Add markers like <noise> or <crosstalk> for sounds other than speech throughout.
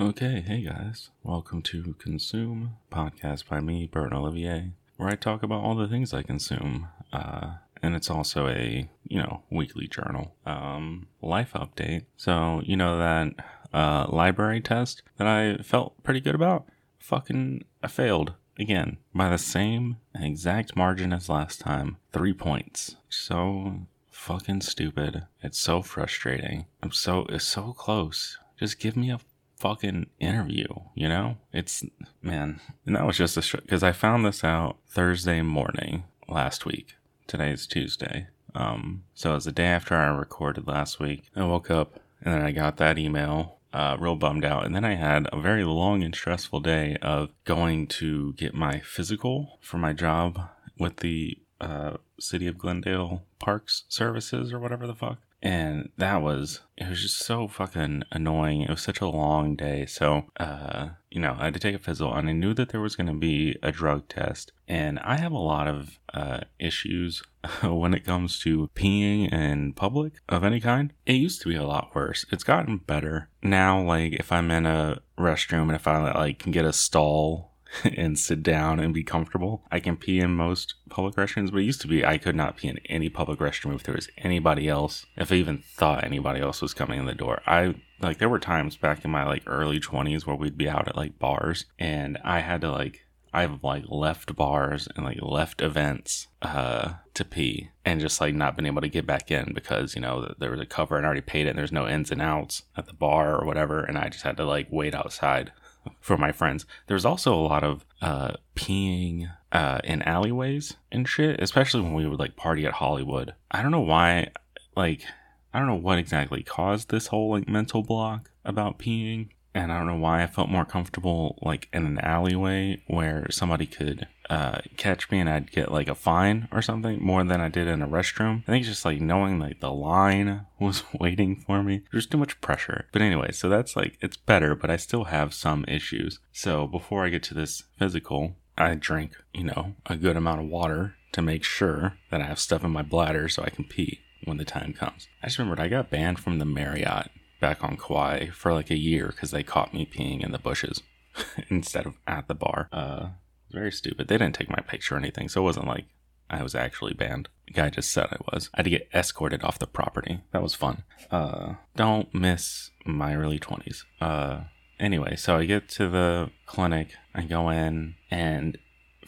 Okay, hey guys, welcome to Consume, podcast by me, Bert Olivier, where I talk about all the things I consume. Uh, and it's also a, you know, weekly journal. Um, life update. So, you know that uh, library test that I felt pretty good about? Fucking, I failed again by the same exact margin as last time. Three points. So fucking stupid. It's so frustrating. I'm so, it's so close. Just give me a fucking interview, you know? It's, man. And that was just a, because I found this out Thursday morning last week. Today's Tuesday. Um, so it was the day after I recorded last week. I woke up and then I got that email, uh, real bummed out. And then I had a very long and stressful day of going to get my physical for my job with the uh, City of Glendale Parks Services or whatever the fuck and that was it was just so fucking annoying. It was such a long day. So uh you know i had to take a physical and i knew that there was going to be a drug test. And i have a lot of uh issues <laughs> when it comes to peeing in public of any kind. It used to be a lot worse. It's gotten better. Now like if i'm in a restroom and if i like can get a stall <laughs> and sit down and be comfortable. I can pee in most public restrooms, but it used to be I could not pee in any public restroom if there was anybody else, if I even thought anybody else was coming in the door. I like there were times back in my like early 20s where we'd be out at like bars and I had to like I've like left bars and like left events uh to pee and just like not been able to get back in because you know there was a cover and I already paid it and there's no ins and outs at the bar or whatever and I just had to like wait outside for my friends. There's also a lot of uh, peeing uh, in alleyways and shit, especially when we would like party at Hollywood. I don't know why, like, I don't know what exactly caused this whole like mental block about peeing. And I don't know why I felt more comfortable like in an alleyway where somebody could uh, catch me and I'd get like a fine or something more than I did in a restroom. I think it's just like knowing like the line <laughs> was <laughs> waiting for me. There's too much pressure. But anyway, so that's like it's better, but I still have some issues. So before I get to this physical, I drink, you know, a good amount of water to make sure that I have stuff in my bladder so I can pee when the time comes. I just remembered I got banned from the Marriott back on Kauai for like a year because they caught me peeing in the bushes <laughs> instead of at the bar. Uh, very stupid. They didn't take my picture or anything, so it wasn't like I was actually banned. The guy just said I was. I had to get escorted off the property. That was fun. Uh, don't miss my early 20s. Uh, anyway, so I get to the clinic, I go in, and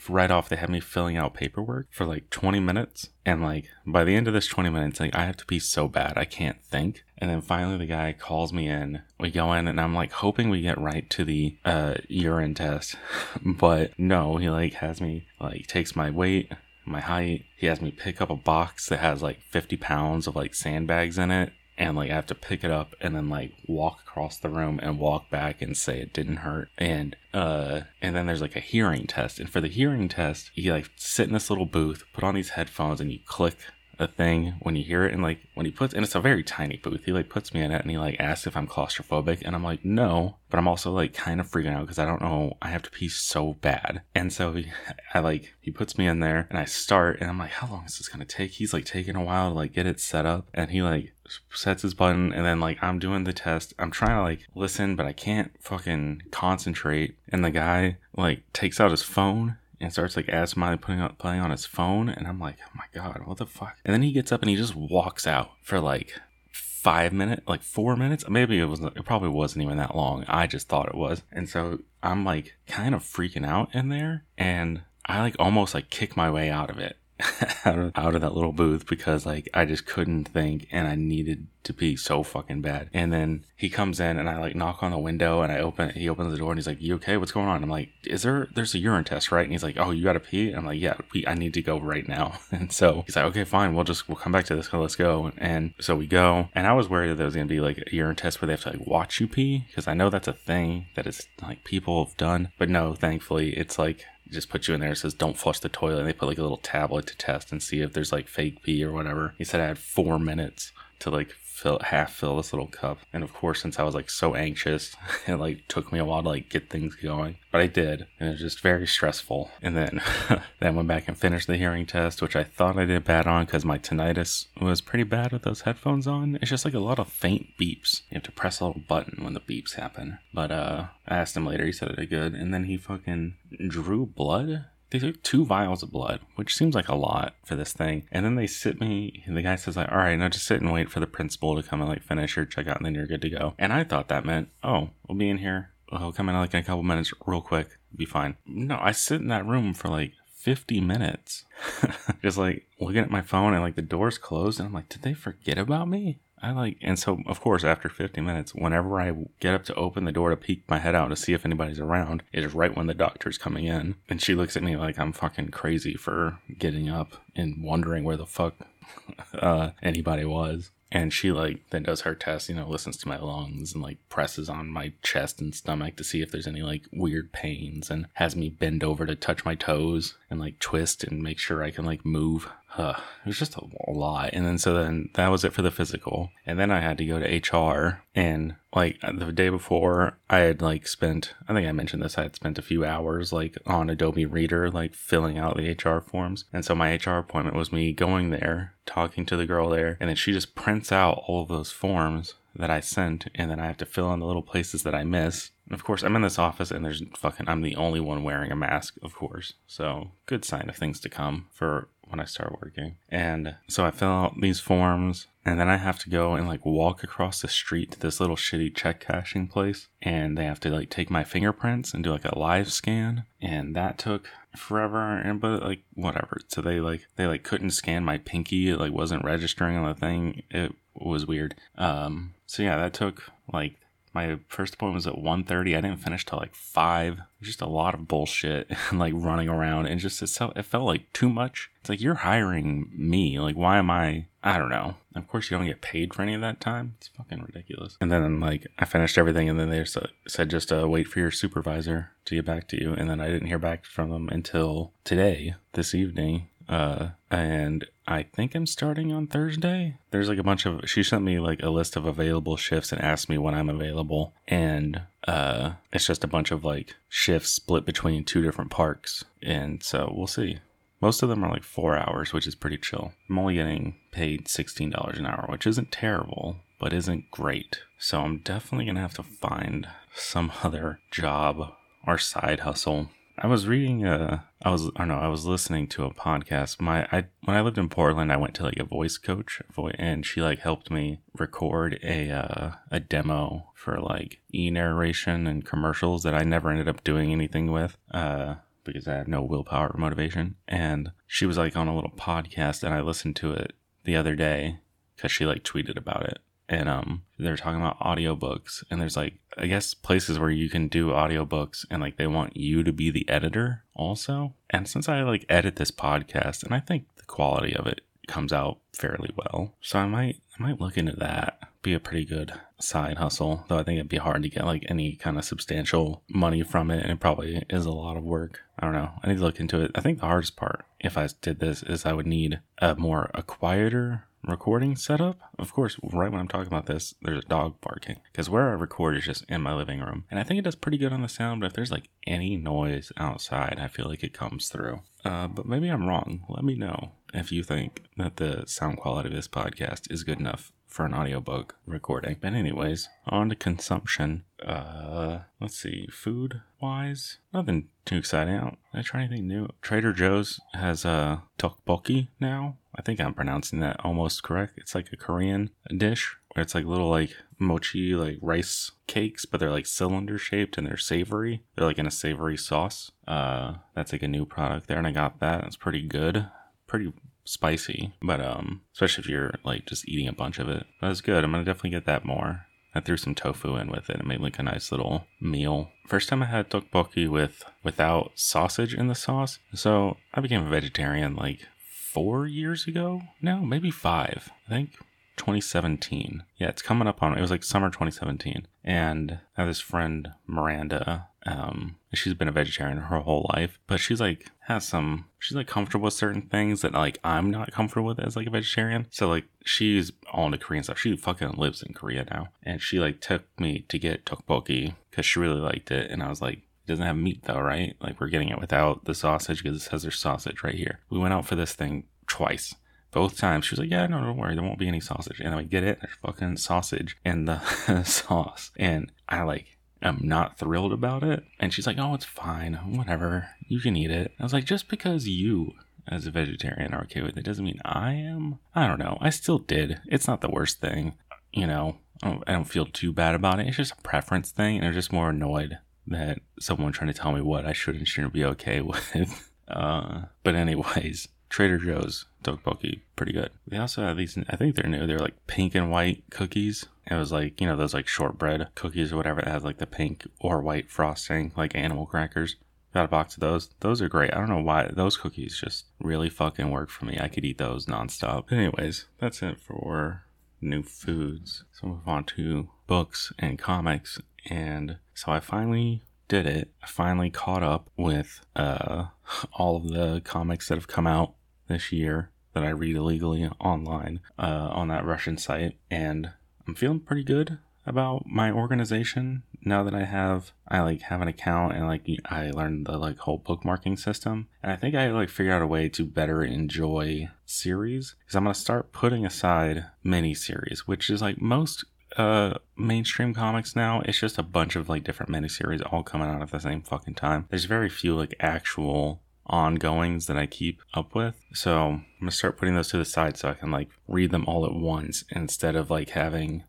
right off they have me filling out paperwork for like 20 minutes and like by the end of this 20 minutes like i have to pee so bad i can't think and then finally the guy calls me in. We go in and i'm like hoping we get right to the uh urine test. <laughs> But no he like has me like takes my weight my height. He has me pick up a box that has like 50 pounds of like sandbags in it. And like I have to pick it up and then like walk across the room and walk back and say it didn't hurt. And uh and then there's like a hearing test. And for the hearing test you like sit in this little booth put on these headphones and you click a thing when you hear it and like when he puts and it's a very tiny booth he like puts me in it and he like asks if i'm claustrophobic and i'm like no but i'm also like kind of freaking out because i don't know i have to pee so bad. And so he, i like he puts me in there and i start and i'm like how long is this gonna take? He's like taking a while to like get it set up and he like sets his button and then like i'm doing the test. I'm trying to like listen but i can't fucking concentrate and the guy like takes out his phone and starts like asking putting on playing on his phone and i'm like oh my god what the fuck? And then he gets up and he just walks out for like five minutes like four minutes? Maybe it was it probably wasn't even that long. I just thought it was. And so i'm like kind of freaking out in there and i like almost like kick my way out of it <laughs> out of out of that little booth because like I just couldn't think and I needed to pee so fucking bad. And then he comes in and I like knock on the window and I open. He opens the door and he's like, "You okay? What's going on?" I'm like, "Is there? There's a urine test, right?" And he's like, "Oh, you got to pee?" And I'm like, "Yeah, we, I need to go right now." <laughs> And so he's like, "Okay, fine. We'll just we'll come back to this. Let's go." And so we go. And I was worried that there was gonna be like a urine test where they have to like watch you pee because I know that's a thing that is like people have done. But no, thankfully, it's like just put you in there. It says don't flush the toilet. And they put like a little tablet to test and see if there's like fake pee or whatever. He said I had four minutes to like fill half fill this little cup. And of course, since I was like so anxious, <laughs> it like took me a while to like get things going. But I did, and it was just very stressful. And then <laughs> then went back and finished the hearing test, which I thought I did bad on because my tinnitus was pretty bad with those headphones on. It's just like a lot of faint beeps. You have to press a little button when the beeps happen. But uh I asked him later, he said it did good. And then he fucking drew blood they took two vials of blood, which seems like a lot for this thing. And then they sit me, the guy says like, all right, now just sit and wait for the principal to come and like finish your checkout and then you're good to go. And I thought that meant, oh, we'll be in here. He'll come in like in a couple minutes real quick. Be fine. No, I sit in that room for like 50 minutes. <laughs> just like looking at my phone and like the door's closed and I'm like, did they forget about me? I like, and so of course, after 50 minutes, whenever I get up to open the door to peek my head out to see if anybody's around, it is right when the doctor's coming in. And she looks at me like I'm fucking crazy for getting up and wondering where the fuck <laughs> uh, anybody was. And she like then does her test, you know, listens to my lungs and like presses on my chest and stomach to see if there's any like weird pains and has me bend over to touch my toes and like twist and make sure I can like move uh, it was just a, lot. And then so then that was it for the physical. And then I had to go to HR and like the day before I had like spent I think I mentioned this, I had spent a few hours like on Adobe Reader, like filling out the HR forms. And so my HR appointment was me going there, talking to the girl there, and then she just prints out all of those forms that I sent, and then I have to fill in the little places that I miss. Of course, I'm in this office, and there's fucking, I'm the only one wearing a mask, of course. So, good sign of things to come for when I start working. And so I fill out these forms, and then I have to go and like walk across the street to this little shitty check cashing place, and they have to like take my fingerprints and do like a live scan, and that took forever and but like whatever. So they like they like couldn't scan my pinky. It like wasn't registering on the thing. It was weird. Um so yeah that took like my first appointment was at 1.30 i didn't finish till like 5 just a lot of bullshit <laughs> and like running around. And just it, felt, it felt like too much. It's like you're hiring me. Like why am i i don't know. Of course you don't get paid for any of that time. It's fucking ridiculous. And then like i finished everything and then they said just uh, wait for your supervisor to get back to you. And then i didn't hear back from them until today this evening uh, and I think I'm starting on Thursday. There's like a bunch of she sent me like a list of available shifts and asked me when I'm available, and uh, it's just a bunch of like shifts split between two different parks, and so we'll see. Most of them are like four hours, which is pretty chill. I'm only getting paid $16 an hour, which isn't terrible, but isn't great. So I'm definitely gonna have to find some <laughs> other job or side hustle I was reading a, I was, I don't know, I was listening to a podcast. My, I, when I lived in Portland, I went to like a voice coach, and she like helped me record a, uh, a demo for like e narration and commercials that I never ended up doing anything with, uh, because I had no willpower or motivation. And she was like on a little podcast, and I listened to it the other day because she like tweeted about it and um they're talking about audiobooks and there's like i guess places where you can do audiobooks and like they want you to be the editor also. And since i like edit this podcast and i think the quality of it comes out fairly well so i might i might look into that. Be a pretty good side hustle though i think it'd be hard to get like any kind of substantial money from it and it probably is a lot of work. I don't know. I need to look into it. I think the hardest part if i did this is i would need a more a quieter recording setup. Of course, right when I'm talking about this, there's a dog barking because where I record is just in my living room, and I think it does pretty good on the sound. But if there's like any noise outside, I feel like it comes through. Uh, but maybe I'm wrong. Let me know if you think that the sound quality of this podcast is good enough for an audiobook recording. But anyways, on to consumption. Uh let's see, food wise, nothing too exciting. I, I try anything new. Trader Joe's has a uh, tteokbokki now. I think I'm pronouncing that almost correct. It's like a Korean dish where it's like little like mochi like rice cakes, but they're like cylinder shaped and they're savory. They're like in a savory sauce. Uh that's like a new product there and I got that. It's pretty good. Pretty spicy, but um, especially if you're like just eating a bunch of it. That's good. I'm gonna definitely get that more. I threw some tofu in with it. It made like a nice little meal. First time I had tteokbokki with without sausage in the sauce. So I became a vegetarian like four years ago. No, maybe five. I think 2017. Yeah, it's coming up on. It was like summer 2017, and I have this friend Miranda Um, she's been a vegetarian her whole life, but she's like has some she's like comfortable with certain things that like I'm not comfortable with as like a vegetarian. So like she's all into Korean stuff. She fucking lives in Korea now, and she like took me to get tteokbokki because she really liked it, and I was like. It doesn't have meat though, right? Like we're getting it without the sausage because it says there's sausage right here. We went out for this thing twice both times she was like, "Yeah, no, don't worry, there won't be any sausage." And I get it, there's fucking sausage in the <laughs> sauce, and I like am not thrilled about it. And she's like, "Oh, it's fine, whatever, you can eat it." I was like, "Just because you." As a vegetarian are okay with it doesn't mean I am. I don't know. I still did. It's not the worst thing, you know. I don't, I don't feel too bad about it. It's just a preference thing, and I'm just more annoyed that someone trying to tell me what I should and shouldn't be okay <laughs> with. Uh, but anyways, Trader Joe's tteokbokki, pretty good. They also have these, I think they're new. They're like pink and white cookies. It was like, you know, those like shortbread cookies or whatever that has like the pink or white frosting, like animal crackers. Got a box of those. Those are great. I don't know why those cookies just really fucking work for me. I could eat those nonstop. Anyways, that's it for new foods. So move on to books and comics. And so I finally did it. I finally caught up with uh, all of the comics that have come out this year that I read illegally online uh, on that Russian site, and I'm feeling pretty good about my organization. Now that I have I like have an account and like I learned the like whole bookmarking system. And I think I like figured out a way to better enjoy series. Because I'm gonna start putting aside mini series which is like most uh mainstream comics now it's just a bunch of like different miniseries all coming out at the same fucking time there's very few like actual ongoings that I keep up with. So I'm gonna start putting those to the side so I can like read them all at once instead of like having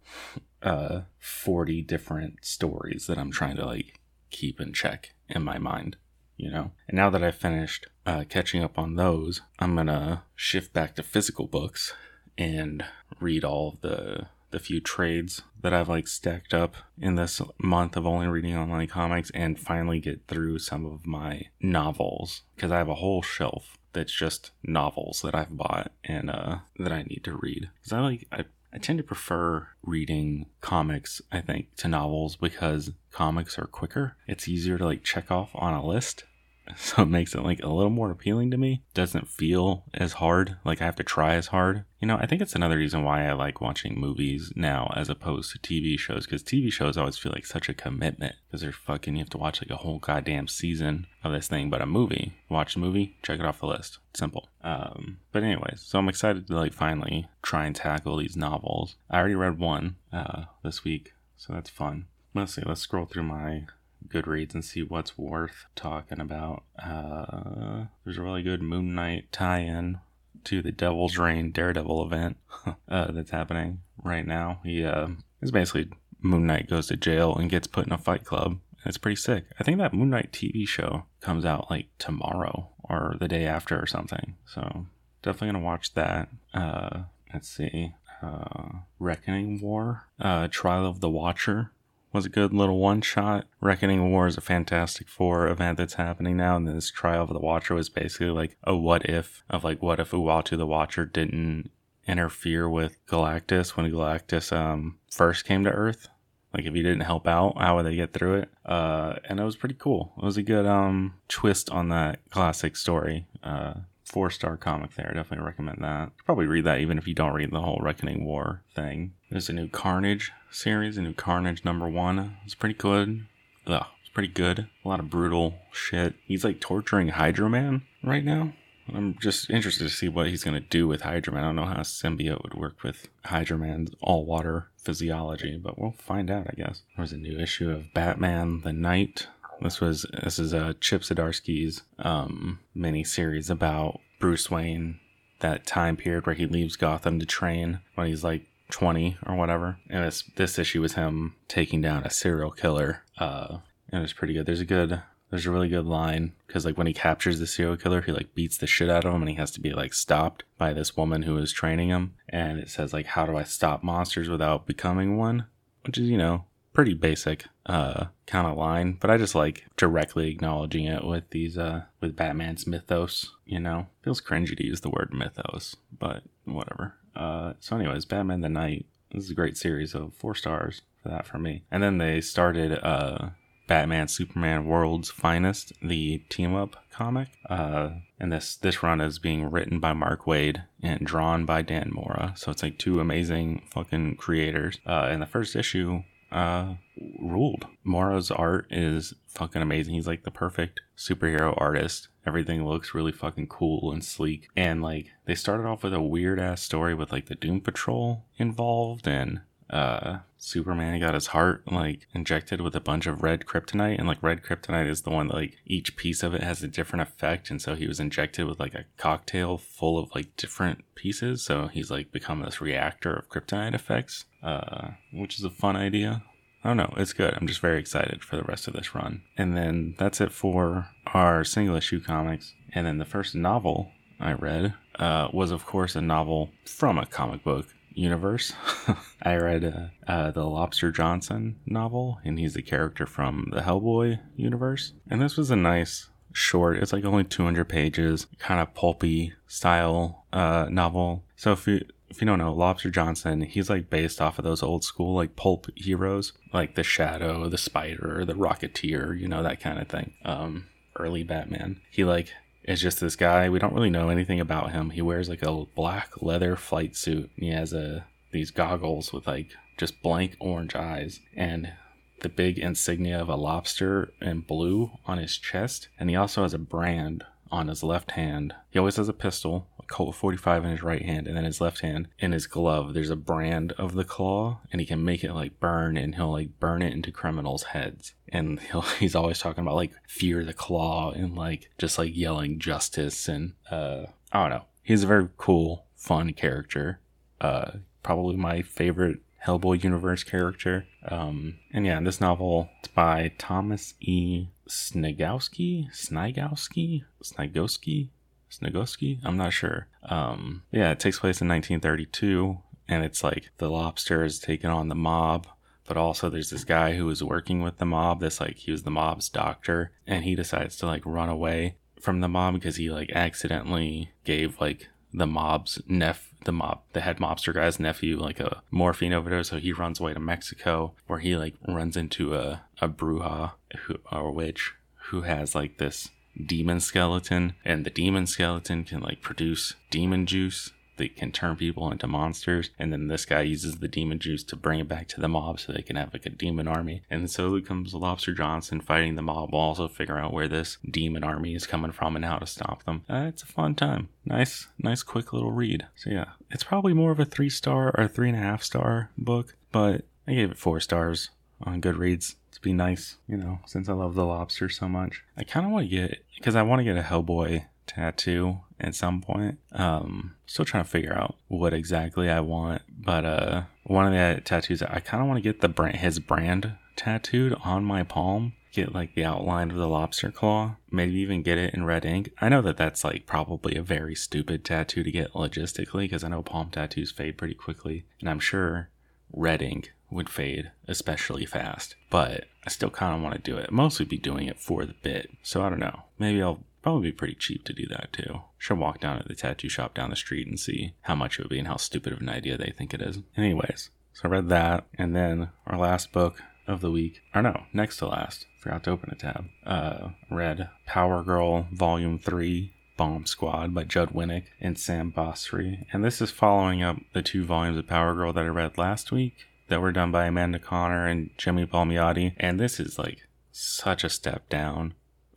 uh 40 different stories that I'm trying to like keep in check in my mind, you know. And now that I've finished uh, catching up on those, I'm gonna shift back to physical books and read all the the few trades that I've like stacked up in this month of only reading online comics and finally get through some of my novels because I have a whole shelf that's just novels that I've bought and uh, that I need to read. Because I like I, I tend to prefer reading comics I think to novels because comics are quicker. It's easier to like check off on a list <laughs> so it makes it like a little more appealing to me. Doesn't feel as hard, like I have to try as hard. You know, I think it's another reason why I like watching movies now as opposed to TV shows because TV shows always feel like such a commitment because they're fucking, you have to watch like a whole goddamn season of this thing. But a movie, watch a movie, check it off the list. Simple. Um, but anyways, so I'm excited to like finally try and tackle these novels. I already read one uh, this week, so that's fun. Let's see, let's scroll through my Goodreads and see what's worth talking about. Uh, there's a really good Moon Knight tie-in to the Devil's Reign Daredevil event <laughs> uh, that's happening right now. He uh, is basically Moon Knight goes to jail and gets put in a fight club. It's pretty sick. I think that Moon Knight TV show comes out like tomorrow or the day after or something. So definitely gonna watch that. Uh, let's see. Uh, Reckoning War, uh, Trial of the Watcher was a good little one shot. Reckoning War is a Fantastic Four event that's happening now, and this Trial of the Watcher was basically like a what if of like what if Uatu the Watcher didn't interfere with Galactus when Galactus um first came to Earth. Like if he didn't help out, how would they get through it? Uh, and it was pretty cool. It was a good um twist on that classic story. Uh, four star comic there. Definitely recommend that. Probably read that even if you don't read the whole Reckoning War thing. There's a new Carnage series, a new Carnage number one. It's pretty good. Ugh, it's pretty good. A lot of brutal shit. He's like torturing Hydro Man right now. I'm just interested to see what he's going to do with Hydro Man. I don't know how symbiote would work with Hydro Man's all water physiology, but we'll find out, I guess. There's a new issue of Batman the Knight this was this is a Chip Zdarsky's um, mini series about Bruce Wayne, that time period where he leaves Gotham to train when he's like 20 or whatever. And this this issue was him taking down a serial killer. Uh, and it was pretty good. There's a good there's a really good line because like when he captures the serial killer, he like beats the shit out of him, and he has to be like stopped by this woman who is training him. And it says like, "How do I stop monsters without becoming one?" Which is you know pretty basic uh kind of line but i just like directly acknowledging it with these uh with batman's mythos you know feels cringy to use the word mythos but whatever uh so anyways batman the knight this is a great series of four stars for that for me and then they started uh Batman Superman World's Finest, the team up comic. Uh, and this this run is being written by Mark Waid and drawn by Dan Mora. So it's like two amazing fucking creators. Uh, and the first issue uh, ruled. Mora's art is fucking amazing. He's like the perfect superhero artist. Everything looks really fucking cool and sleek. And like they started off with a weird ass story with like the Doom Patrol involved and uh Superman got his heart like injected with a bunch of red kryptonite and like red kryptonite is the one that like each piece of it has a different effect and so he was injected with like a cocktail full of like different pieces so he's like become this reactor of kryptonite effects uh which is a fun idea I don't know. It's good. I'm just very excited for the rest of this run. And then that's it for our single issue comics. And then the first novel I read uh, was, of course, a novel from a comic book universe. <laughs> I read uh, uh, the Lobster Johnson novel, and he's the character from the Hellboy universe. And this was a nice short. It's like only 200 pages, kind of pulpy style uh, novel. So if you if you don't know, Lobster Johnson, he's like based off of those old school like pulp heroes, like the Shadow, the Spider, the Rocketeer, you know that kind of thing. Um, early Batman. He like is just this guy. We don't really know anything about him. He wears like a black leather flight suit. he has a these goggles with like just blank orange eyes and the big insignia of a lobster in blue on his chest. And he also has a brand on his left hand. He always has a pistol, a Colt 45 in his right hand, and then his left hand in his glove. There's a brand of the claw, and he can make it like burn, and he'll like burn it into criminals' heads. And <laughs> he's always talking about like fear the claw and like just like yelling justice and uh I don't know. He's a very cool, fun character. Uh, probably my favorite Hellboy universe character. Um, and yeah, this novel it's by Thomas E. Snegowski, Snigowski, Snigowski, Snigowski. I'm not sure. Um, yeah, it takes place in 1932, and it's like the lobster is taking on the mob. But also, there's this guy who was working with the mob. This like he was the mob's doctor, and he decides to like run away from the mob because he like accidentally gave like the mob's nephew the mob, the head mobster guy's nephew, like a morphine overdose. So he runs away to Mexico, where he like runs into a a bruja who, or witch who has like this demon skeleton, and the demon skeleton can like produce demon juice that can turn people into monsters. And then this guy uses the demon juice to bring it back to the mob so they can have like a demon army. And so it comes Lobster Johnson fighting the mob while also figuring out where this demon army is coming from and how to stop them. Uh, it's a fun time. Nice, nice, quick little read. So yeah, it's probably more of a three star or three and a half star book, but I gave it four stars on Goodreads to be nice, you know, since I love the lobster so much. I kind of want to get, because I want to get a Hellboy tattoo at some point. Um, still trying to figure out what exactly I want, but uh, one of the tattoos I kind of want to get the brand, his brand tattooed on my palm. Get like the outline of the lobster claw, maybe even get it in red ink. I know that that's like probably a very stupid tattoo to get logistically because I know palm tattoos fade pretty quickly, and I'm sure red ink would fade especially fast. But I still kind of want to do it. Mostly be doing it for the bit. So I don't know. Maybe I'll Probably be pretty cheap to do that too. Should walk down to the tattoo shop down the street and see how much it would be and how stupid of an idea they think it is. Anyways, so I read that, and then our last book of the week, or no, next to last, forgot to open a tab. Uh, read Power Girl Volume 3 Bomb Squad by Judd Winick and Sam Basri. And this is following up the two volumes of Power Girl that I read last week that were done by Amanda Conner and Jimmy Palmiotti. And this is like such a step down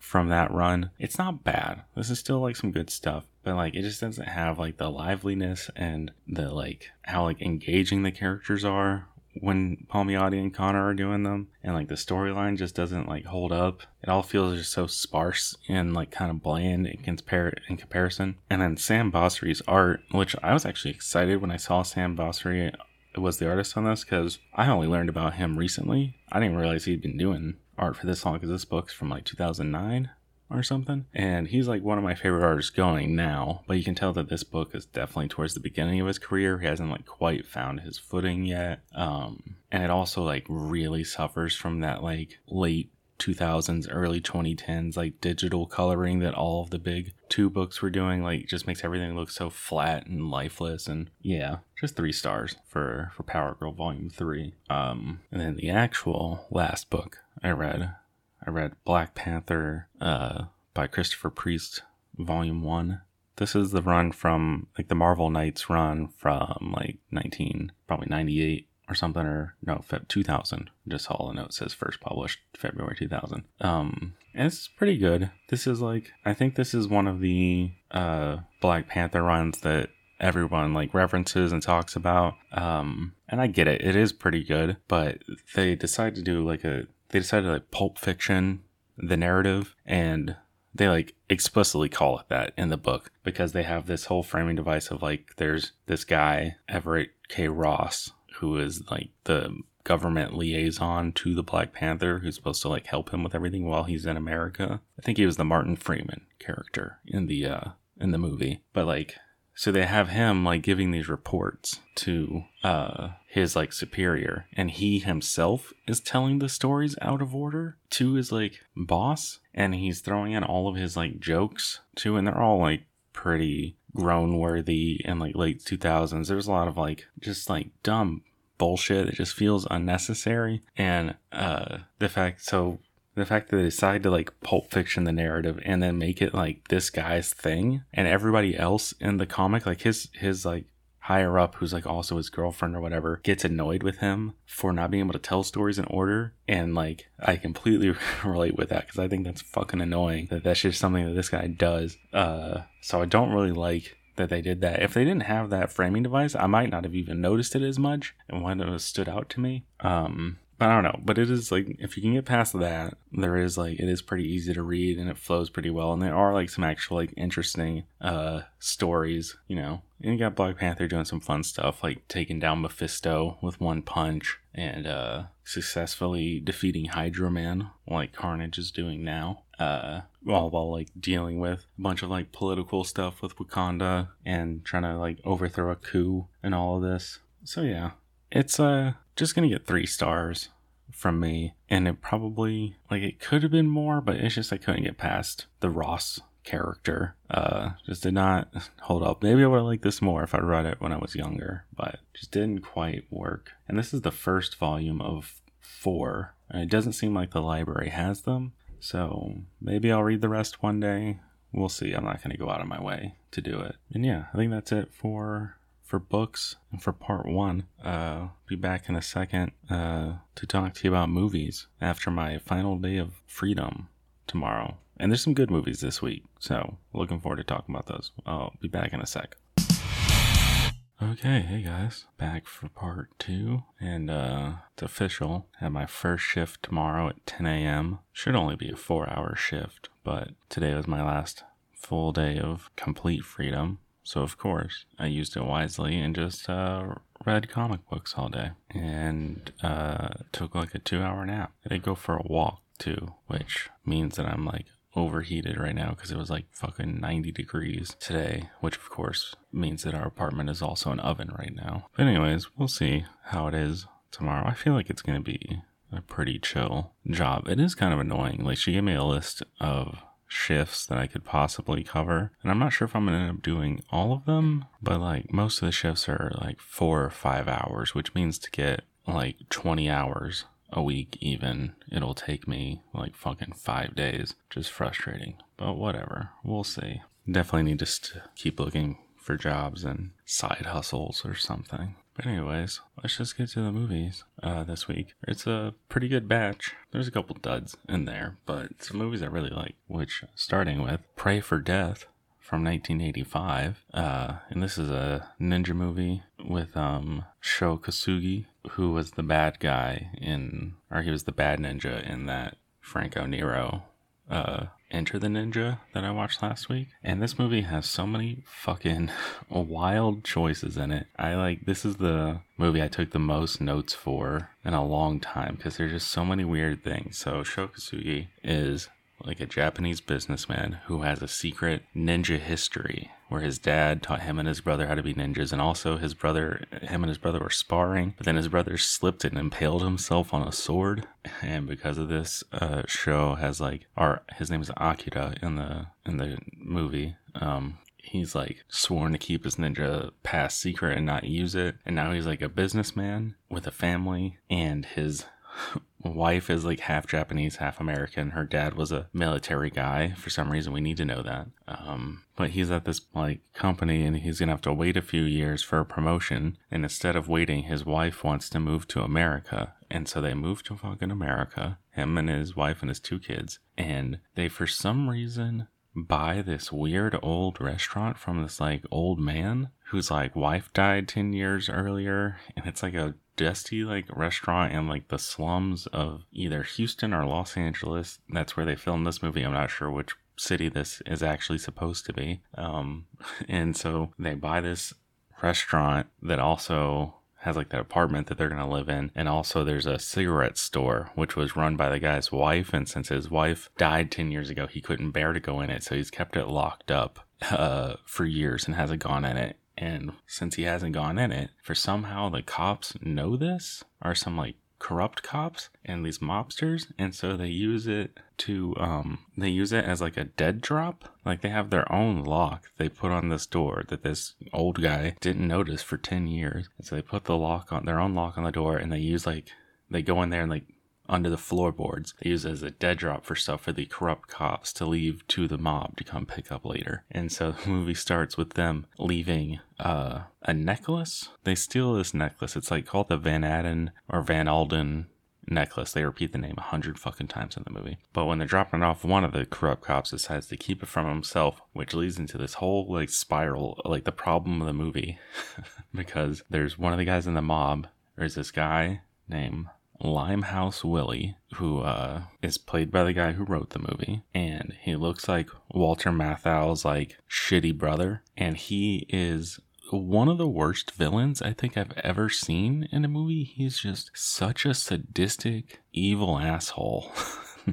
from that run. It's not bad. This is still like some good stuff, but like it just doesn't have like the liveliness and the like how like engaging the characters are when Palmiotti and Conner are doing them, and like the storyline just doesn't like hold up. It all feels just so sparse and like kind of bland in, in comparison. And then Sam Basri's art, which I was actually excited when I saw Sam Basri was the artist on this because I only learned about him recently. I didn't realize he'd been doing art for this long because this book's from like 2009 or something. And he's like one of my favorite artists going now, but you can tell that this book is definitely towards the beginning of his career. He hasn't like quite found his footing yet. Um, and it also like really suffers from that like late 2000s, early 2010s, like digital coloring that all of the big two books were doing. Like, just makes everything look so flat and lifeless. And yeah, just three stars for for Power Girl Volume Three. Um, and then the actual last book I read I read Black Panther uh, by Christopher Priest, Volume 1. This is the run from, like, the Marvel Knights run from, like, 19, probably 98 or something, or no, Feb 2000. Just saw a note says first published February 2000. Um, it's pretty good. This is like, I think this is one of the uh, Black Panther runs that everyone like references and talks about. Um, and I get it, it is pretty good, but they decide to do like a, they decided to like pulp fiction the narrative and they like explicitly call it that in the book because they have this whole framing device of like there's this guy Everett K. Ross who is like the government liaison to the Black Panther who's supposed to like help him with everything while he's in America. I think he was the Martin Freeman character in the uh in the movie. But like so they have him like giving these reports to uh his like superior and he himself is telling the stories out of order to his like boss and he's throwing in all of his like jokes too and they're all like pretty groan worthy in like late 2000s there's a lot of like just like dumb bullshit that just feels unnecessary and uh the fact so the fact that they decide to like pulp fiction the narrative and then make it like this guy's thing and everybody else in the comic like his his like higher up who's like also his girlfriend or whatever gets annoyed with him for not being able to tell stories in order. And like i completely <laughs> relate with that because i think that's fucking annoying that that's just something that this guy does. Uh so i don't really like that they did that. If they didn't have that framing device i might not have even noticed it as much and when it stood out to me. Um I don't know, but it is like if you can get past that, there is like it is pretty easy to read and it flows pretty well, and there are like some actual like interesting uh stories, you know. And you got Black Panther doing some fun stuff like taking down Mephisto with one punch and uh successfully defeating Hydro Man like Carnage is doing now. Uh, while while like dealing with a bunch of like political stuff with Wakanda and trying to like overthrow a coup and all of this. So yeah, it's uh just gonna get three stars from me, and it probably like it could have been more, but it's just I couldn't get past the Ross character. Uh, just did not <laughs> hold up. Maybe I would have liked this more if I read it when I was younger, but just didn't quite work. And this is the first volume of four, and it doesn't seem like the library has them. So maybe I'll read the rest one day. We'll see. I'm not going to go out of my way to do it. And yeah, I think that's it for for books and for part one. Uh, be back in a second uh, to talk to you about movies after my final day of freedom tomorrow. And there's some good movies this week, so looking forward to talking about those. I'll be back in a sec. Okay, hey guys, back for part two, and uh, it's official. Have my first shift tomorrow at 10 a.m. Should only be a four-hour shift, but today was my last full day of complete freedom. So of course, I used it wisely and just uh, read comic books all day, and uh, took like a two-hour nap. I did go for a walk too, which means that I'm like overheated right now because it was like fucking 90 degrees today, which of course means that our apartment is also an oven right now. But, anyways, we'll see how it is tomorrow. I feel like it's going to be a pretty chill job. It is kind of annoying. Like, she gave me a list of shifts that I could possibly cover. And I'm not sure if I'm going to end up doing all of them, but like most of the shifts are like four or five hours, which means to get like 20 hours a week even it'll take me like fucking five days. Just frustrating but whatever. We'll see. Definitely need to st- keep looking for jobs and side hustles or something but anyways let's just get to the movies uh, this week. It's a pretty good batch. There's a couple duds in there but some movies i really like which starting with pray for death from 1985 uh, and this is a ninja movie with um sho kosugi who was the bad guy in, or he was the bad ninja in that Franco Nero uh, Enter the Ninja that I watched last week. And this movie has so many fucking <laughs> wild choices in it. I like, this is the movie I took the most notes for in a long time because there's just so many weird things. So, Sho Kosugi is like a Japanese businessman who has a secret ninja history where his dad taught him and his brother how to be ninjas and also his brother him and his brother were sparring but then his brother slipped and impaled himself on a sword. <laughs> And because of this uh Sho has like our his name is akira in the in the movie. Um he's like sworn to keep his ninja past secret and not use it. And now he's like a businessman with a family and his <laughs> wife is like half Japanese, half American. Her dad was a military guy. For some reason, we need to know that. Um, but he's at this like company and he's gonna have to wait a few years for a promotion. And instead of waiting, his wife wants to move to America. And so they move to fucking America, him and his wife and his two kids. And they, for some reason, buy this weird old restaurant from this like old man whose like wife died 10 years earlier. And it's like a dusty like restaurant in like the slums of either Houston or Los Angeles. That's where they filmed this movie. I'm not sure which city this is actually supposed to be. Um, <laughs> and so they buy this restaurant that also has like that apartment that they're going to live in. And also there's a cigarette store, which was run by the guy's wife. And since his wife died 10 years ago, he couldn't bear to go in it. So he's kept it locked up uh, for years and hasn't gone in it. And since he hasn't gone in it, for somehow the cops know this, or some like corrupt cops and these mobsters and so they use it to um they use it as like a dead drop? Like they have their own lock they put on this door that this old guy didn't notice for 10 years. And so they put the lock on their own lock on the door and they use like they go in there and like under the floorboards. They use it as a dead drop for stuff for the corrupt cops to leave to the mob to come pick up later. And so <laughs> the movie starts with them leaving uh, a necklace. They steal this necklace. It's like called the Van Aden or Van Alden necklace. They repeat the name a hundred fucking times in the movie. But when they're dropping it off, one of the corrupt cops decides to keep it from himself, which leads into this whole like spiral, like the problem of the movie. <laughs> because there's one of the guys in the mob, there's this guy named Limehouse Willie, who uh, is played by the guy who wrote the movie, and he looks like Walter Matthau's like shitty brother, and he is one of the worst villains I think I've ever seen in a movie. He's just such a sadistic, evil asshole. <laughs>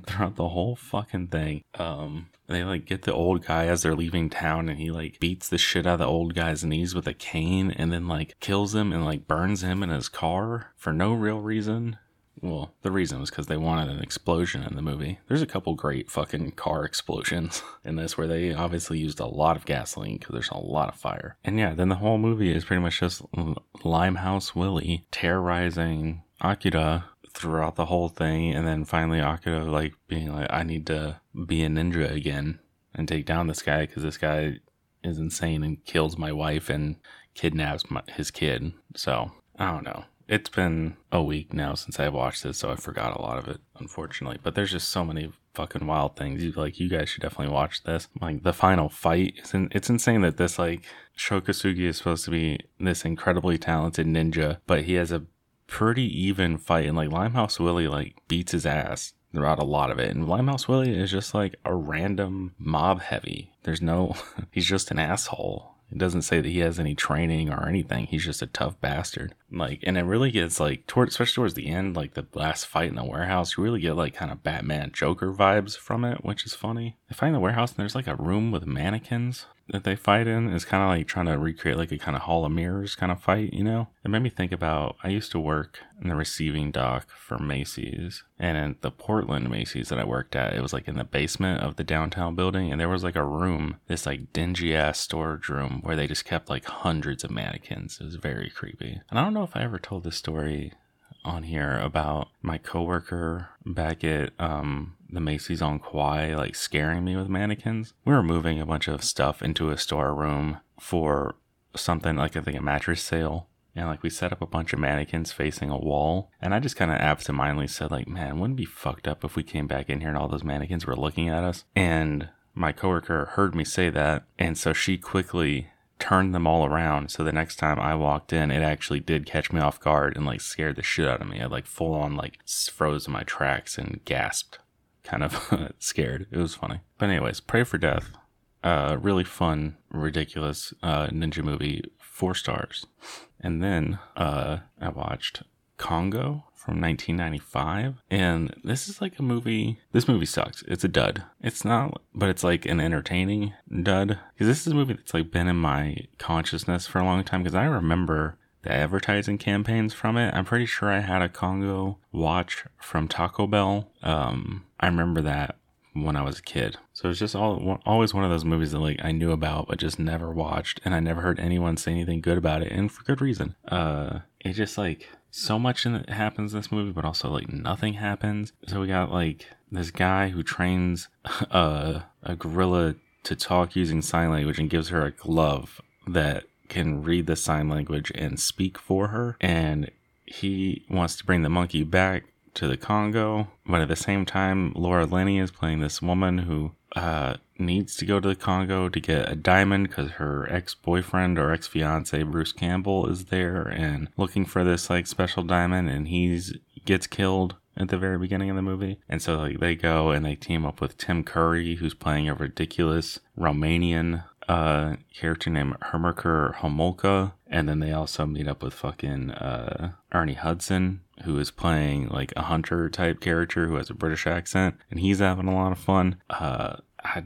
throughout the whole fucking thing. Um, they like get the old guy as they're leaving town and he like beats the shit out of the old guy's knees with a cane and then like kills him and like burns him in his car for no real reason. Well, the reason was because they wanted an explosion in the movie. There's a couple great fucking car explosions <laughs> in this where they obviously used a lot of gasoline because there's a lot of fire. And yeah, then the whole movie is pretty much just Limehouse Willie terrorizing Akira throughout the whole thing. And then finally, Akira like being like, I need to be a ninja again and take down this guy because this guy is insane and kills my wife and kidnaps my, his kid. So I don't know it's been a week now since I watched this, so I forgot a lot of it, unfortunately. But there's just so many fucking wild things. Like, you guys should definitely watch this. Like, the final fight, it's, in, it's insane that this, like, Sho Kosugi is supposed to be this incredibly talented ninja, but he has a pretty even fight. And, like, Limehouse Willie, like, beats his ass throughout a lot of it. And Limehouse Willie is just, like, a random mob heavy. There's no, <laughs> he's just an asshole it doesn't say that he has any training or anything. He's just a tough bastard. Like, and it really gets like, toward, especially towards the end, like the last fight in the warehouse, you really get like kind of Batman Joker vibes from it, which is funny. They find the warehouse and there's like a room with mannequins that they fight in is kind of like trying to recreate like a kind of Hall of Mirrors kind of fight, you know? It made me think about I used to work in the receiving dock for Macy's, and in the Portland Macy's that I worked at, it was like in the basement of the downtown building, and there was like a room, this like dingy ass storage room where they just kept like hundreds of mannequins. It was very creepy. And I don't know if I ever told this story on here about my coworker back at um, the Macy's on Kauai, like scaring me with mannequins. We were moving a bunch of stuff into a storeroom for something like I think a mattress sale. And like we set up a bunch of mannequins facing a wall. And I just kind of absentmindedly said, like, man, wouldn't be fucked up if we came back in here and all those mannequins were looking at us? And my coworker heard me say that. And so she quickly turned them all around. So the next time I walked in, it actually did catch me off guard and like scared the shit out of me. I like full on like froze in my tracks and gasped, kind of <laughs> scared. It was funny. But anyways, Pray for Death. Uh, really fun, ridiculous uh, ninja movie, four stars. And then uh, I watched Congo from 1995. And this is like a movie. This movie sucks. It's a dud. It's not, but it's like an entertaining dud. Because this is a movie that's like been in my consciousness for a long time. Because I remember the advertising campaigns from it. I'm pretty sure I had a Congo watch from Taco Bell. Um, I remember that when I was a kid. So it's just all always one of those movies that like I knew about but just never watched, and I never heard anyone say anything good about it, and for good reason. Uh, it just like so much in happens in this movie, but also like nothing happens. So we got like this guy who trains a <laughs> a gorilla to talk using sign language and gives her a glove that can read the sign language and speak for her. And he wants to bring the monkey back to the Congo, but at the same time, Laura Linney is playing this woman who uh, needs to go to the Congo to get a diamond because her ex boyfriend or ex fiance Bruce Campbell is there and looking for this like special diamond, and he's gets killed at the very beginning of the movie. And so like they go and they team up with Tim Curry, who's playing a ridiculous Romanian uh character named Herkermer Homolka. And then they also meet up with fucking uh Ernie Hudson, who is playing like a hunter type character who has a British accent, and he's having a lot of fun. Uh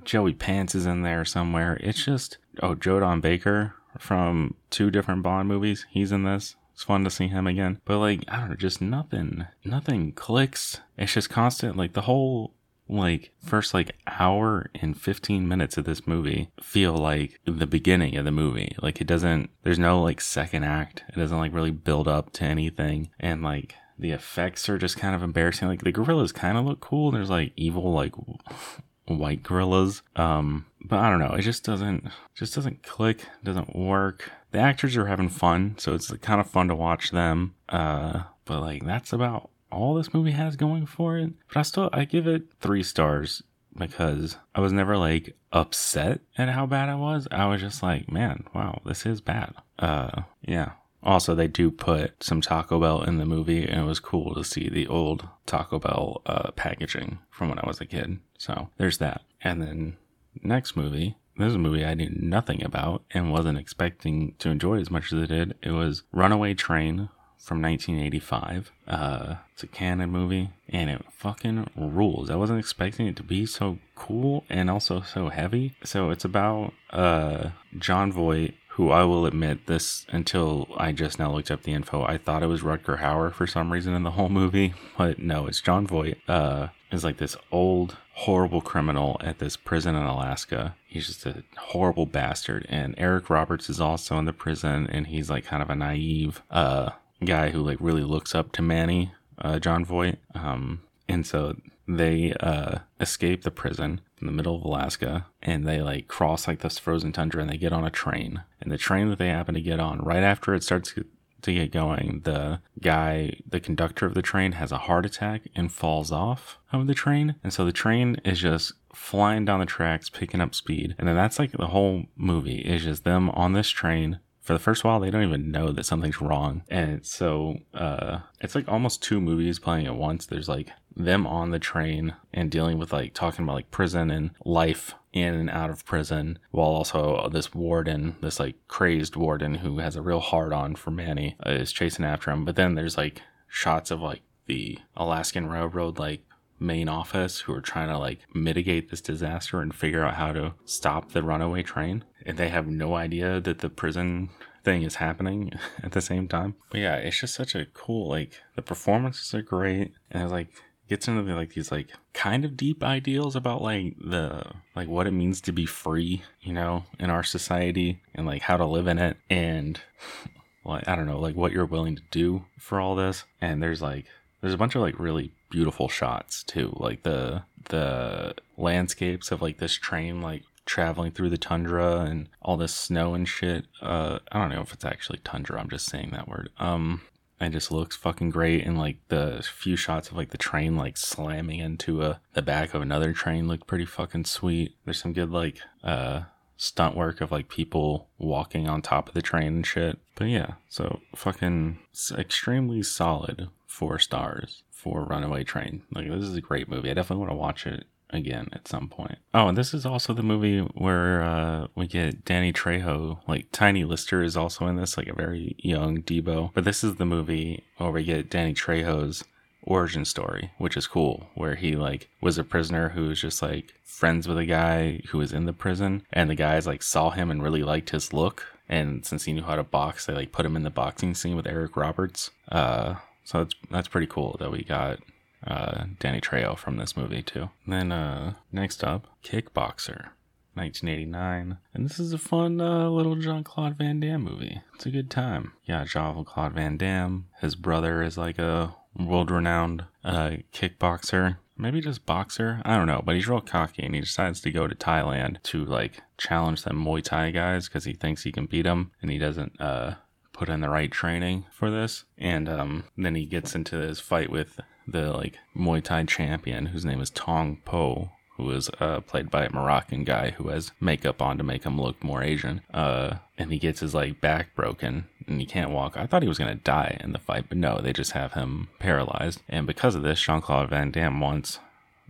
Joey Pants is in there somewhere. It's just oh Joe Don Baker from two different Bond movies. He's in this. It's fun to see him again. But like, I don't know, just nothing, nothing clicks. It's just constant. Like the whole like first like hour and 15 minutes of this movie feel like the beginning of the movie. Like it doesn't there's no like second act. It doesn't like really build up to anything. And like the effects are just kind of embarrassing. Like the gorillas kind of look cool. There's like evil like <laughs> white gorillas. Um but i don't know. It just doesn't just doesn't click. Doesn't work. The actors are having fun, so it's kind of fun to watch them. Uh, but like that's about all this movie has going for it. But I still I give it three stars because I was never like upset at how bad I was. I was just like, man, wow, this is bad. Uh, yeah. Also, they do put some Taco Bell in the movie, and it was cool to see the old Taco Bell uh, packaging from when I was a kid. So there's that. And then next movie this is a movie I knew nothing about and wasn't expecting to enjoy as much as I did. It was Runaway Train from 1985. Uh, it's a Cannon movie and it fucking rules. I wasn't expecting it to be so cool and also so heavy. So it's about uh, Jon Voight who I will admit this until I just now looked up the info. I thought it was Rutger Hauer for some reason in the whole movie, but no, it's Jon Voight. Uh, is like this old horrible criminal at this prison in Alaska. He's just a horrible bastard. And Eric Roberts is also in the prison, and he's like kind of a naive uh, guy who like really looks up to Manny, uh, Jon Voight. Um, and so they uh, escape the prison in the middle of Alaska and they like cross like this frozen tundra and they get on a train. And the train that they happen to get on, right after it starts to get going, the guy, the conductor of the train, has a heart attack and falls off of the train. And so the train is just flying down the tracks, picking up speed. And then that's like the whole movie is just them on this train. For the first while, they don't even know that something's wrong. And so uh, it's like almost two movies playing at once. There's like them on the train and dealing with like talking about like prison and life in and out of prison while also this warden this like crazed warden who has a real hard on for manny uh, is chasing after him but then there's like shots of like the alaskan railroad like main office who are trying to like mitigate this disaster and figure out how to stop the runaway train and they have no idea that the prison thing is happening <laughs> at the same time but yeah it's just such a cool like the performances are great and it's like gets into the, like these like kind of deep ideals about like the like what it means to be free, you know, in our society and like how to live in it and <laughs> like I don't know, like what you're willing to do for all this. And there's like there's a bunch of like really beautiful shots too. Like the the landscapes of like this train like traveling through the tundra and all this snow and shit. Uh I don't know if it's actually tundra, I'm just saying that word. Um and just looks fucking great. And like the few shots of like the train like slamming into a the back of another train looked pretty fucking sweet. There's some good like uh stunt work of like people walking on top of the train and shit. But yeah so fucking extremely solid four stars for runaway train. Like this is a great movie. I definitely want to watch it again at some point. Oh, and this is also the movie where uh, we get Danny Trejo. Like Tiny Lister is also in this, like a very young Deebo. But this is the movie where we get Danny Trejo's origin story, which is cool, where he like was a prisoner who was just like friends with a guy who was in the prison, and the guys like saw him and really liked his look. And since he knew how to box, they like put him in the boxing scene with Eric Roberts. Uh, so that's that's pretty cool that we got uh, Danny Trejo from this movie too. then uh, next up, Kickboxer. 1989. And this is a fun uh, little Jean Claude Van Damme movie. It's a good time. Yeah, Jean Claude Van Damme. His brother is like a world renowned uh, kickboxer. Maybe just boxer. I don't know, but he's real cocky and he decides to go to Thailand to like challenge them Muay Thai guys because he thinks he can beat them and he doesn't uh, put in the right training for this. And um, then he gets into his fight with the like Muay Thai champion whose name is Tong Po, who is uh, played by a Moroccan guy who has makeup on to make him look more Asian. Uh, and he gets his like back broken and he can't walk. I thought he was gonna die in the fight, but no, they just have him paralyzed. And because of this, Jean Claude Van Damme wants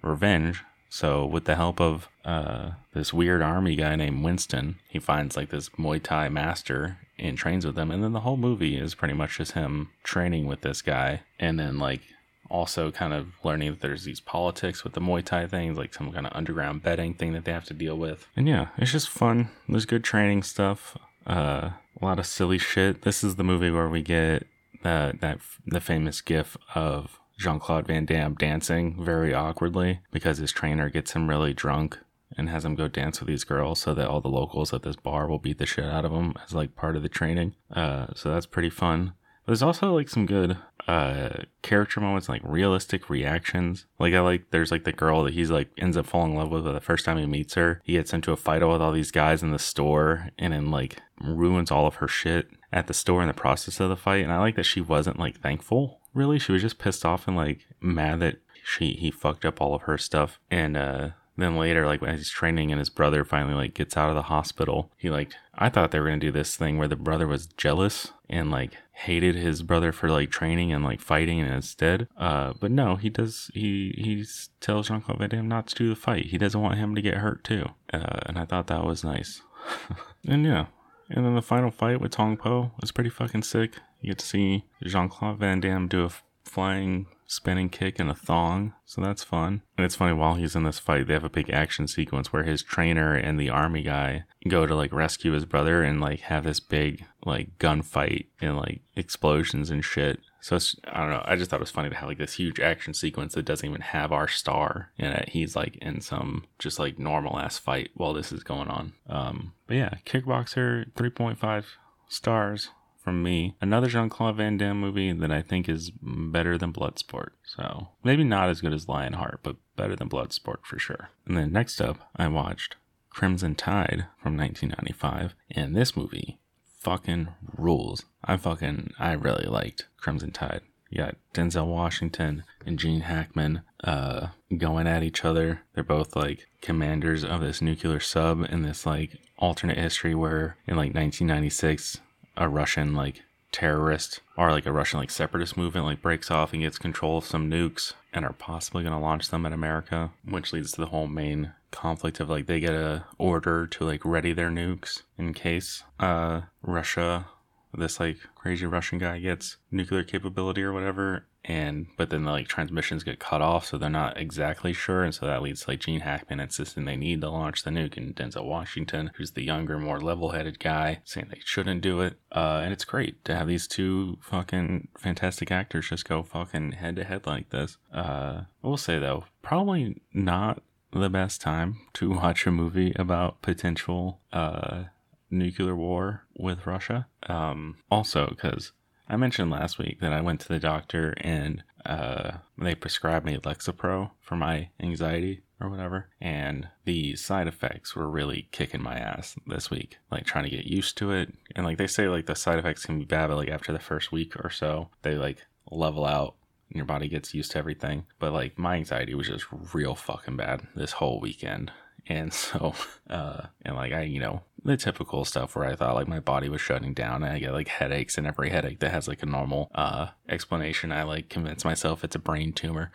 revenge. So with the help of uh, this weird army guy named Winston, he finds like this Muay Thai master and trains with him. And then the whole movie is pretty much just him training with this guy, and then like also kind of learning that there's these politics with the Muay Thai things, like some kind of underground betting thing that they have to deal with. And yeah, it's just fun. There's good training stuff. Uh, a lot of silly shit. This is the movie where we get that that the famous gif of Jean Claude Van Damme dancing very awkwardly because his trainer gets him really drunk and has him go dance with these girls so that all the locals at this bar will beat the shit out of him as like part of the training. Uh, so that's pretty fun. But There's also like some good uh character moments, like realistic reactions. Like I like there's like the girl that he's like ends up falling in love with the first time he meets her. He gets into a fight with all these guys in the store and then like ruins all of her shit at the store in the process of the fight. And I like that she wasn't like thankful. Really, she was just pissed off and like mad that she he fucked up all of her stuff. And uh then later, like when he's training and his brother finally like gets out of the hospital, he like I thought they were gonna do this thing where the brother was jealous and like hated his brother for like training and like fighting instead. Uh, but no, he does. He he tells Jean Claude Van Damme not to do the fight. He doesn't want him to get hurt too. Uh, and I thought that was nice. <laughs> and yeah, and then the final fight with Tong Po was pretty fucking sick. You get to see Jean Claude Van Damme do a flying spinning kick and a thong. So that's fun. And it's funny, while he's in this fight, they have a big action sequence where his trainer and the army guy go to like rescue his brother and like have this big like gunfight and like explosions and shit. So I don't know. I just thought it was funny to have like this huge action sequence that doesn't even have our star in it. He's like in some just like normal ass fight while this is going on. Um, but yeah, Kickboxer 3.5 stars from me. Another Jean Claude Van Damme movie that I think is better than Bloodsport. So maybe not as good as Lionheart, but better than Bloodsport for sure. And then next up, I watched Crimson Tide from 1995, and this movie fucking rules. I fucking I really liked Crimson Tide. You got Denzel Washington and Gene Hackman uh, going at each other. They're both like commanders of this nuclear sub in this like alternate history where in like 1996 a Russian like terrorist or like a Russian like separatist movement like breaks off and gets control of some nukes and are possibly going to launch them at America, which leads to the whole main conflict of like they get a order to like ready their nukes in case uh Russia this like crazy Russian guy gets nuclear capability or whatever and but then the like transmissions get cut off so they're not exactly sure and so that leads to like Gene Hackman insisting they need to launch the nuke and Denzel Washington who's the younger more level-headed guy saying they shouldn't do it. Uh and it's great to have these two fucking fantastic actors just go fucking head to head like this. Uh I will say though probably not the best time to <laughs> watch a movie about potential uh nuclear war with Russia. Um also because I mentioned last week that I went to the doctor and uh, they prescribed me Lexapro for my anxiety or whatever. And the side effects were really kicking my ass this week, like trying to get used to it. And like they say, like the side effects can be bad, but like after the first week or so, they like level out and your body gets used to everything. But like my anxiety was just real fucking bad this whole weekend. And <laughs> so, uh, and like I, you know, the typical stuff where I thought like my body was shutting down and I get like headaches and every headache that has like a normal, uh, explanation. I like convince myself it's a brain tumor,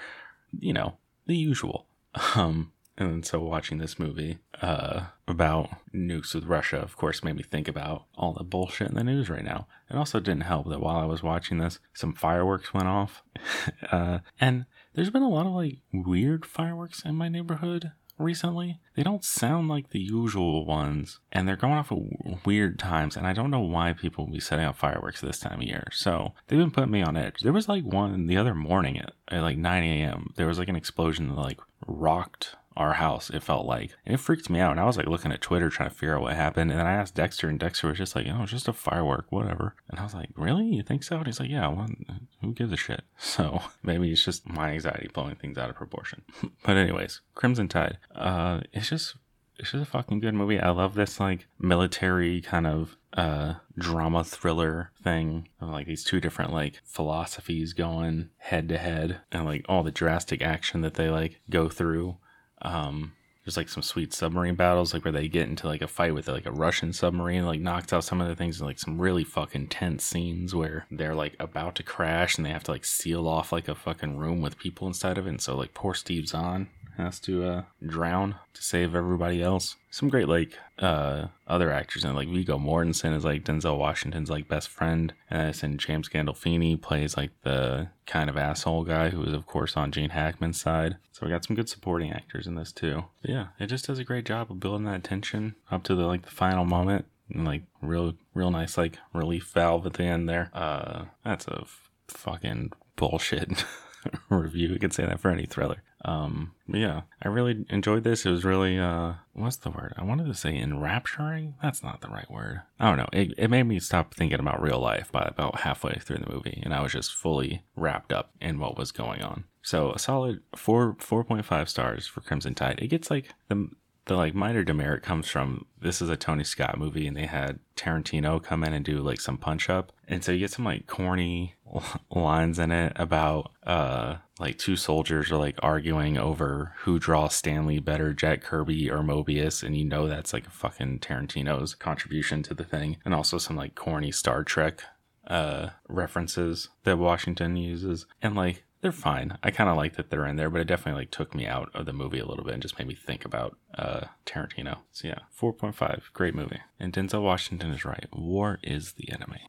you know, the usual. <laughs> Um, and so watching this movie, uh, about nukes with Russia, of course, made me think about all the bullshit in the news right now. It also didn't help that while I was watching this, some fireworks went off. <laughs> uh, and there's been a lot of like weird fireworks in my neighborhood recently. They don't sound like the usual ones, and they're going off at weird times. And I don't know why people will be setting up fireworks this time of year. So they've been putting me on edge. There was like one the other morning at, at like 9 a.m. There was like an explosion that like rocked our house, it felt like. And it freaked me out. And I was like looking at Twitter trying to figure out what happened. And then I asked Dexter, and Dexter was just like, oh, it's just a firework, whatever. And I was like, really? You think so? And he's like, yeah, well, who gives a shit? <laughs> So maybe it's just my anxiety blowing things out of proportion. <laughs> but, anyways, Crimson Tide. Uh, it's just. It's just a fucking good movie. I love this like military kind of uh drama thriller thing of like these two different like philosophies going head to head and like all the drastic action that they like go through um, there's like some sweet submarine battles, like where they get into like a fight with like a Russian submarine, like knocks out some of the things, and like some really fucking tense scenes where they're like about to crash and they have to like seal off like a fucking room with people inside of it. And so like poor Steve Zahn has to uh, drown to save everybody else. Some great like uh, other actors and like Viggo Mortensen is like Denzel Washington's like best friend, and then James Gandolfini plays like the kind of asshole guy who is of course on Gene Hackman's side. So we got some good supporting actors in this too. But yeah, it just does a great job of building that tension up to the like the final moment. And, like real real nice like relief valve at the end there. Uh that's a f- fucking bullshit <laughs> review. You could say that for any thriller. Um, yeah, I really enjoyed this. It was really, uh, what's the word? I wanted to say enrapturing. That's not the right word. I don't know. It, it made me stop thinking about real life by about halfway through the movie, and I was just fully wrapped up in what was going on. So a solid four, 4.5 stars for Crimson Tide. It gets like the, the like minor demerit comes from this is a Tony Scott movie and they had Tarantino come in and do like some punch up. And so you get some like corny <laughs> lines in it about uh like two soldiers are like arguing over who draws Stanley better, Jack Kirby or Moebius, and you know that's like a fucking Tarantino's contribution to the thing. And also some like corny Star Trek uh references that Washington uses. And like they're fine. I kind of like that they're in there, but it definitely like took me out of the movie a little bit and just made me think about uh, Tarantino. So yeah, 4.5, great movie. And Denzel Washington is right. War is the enemy.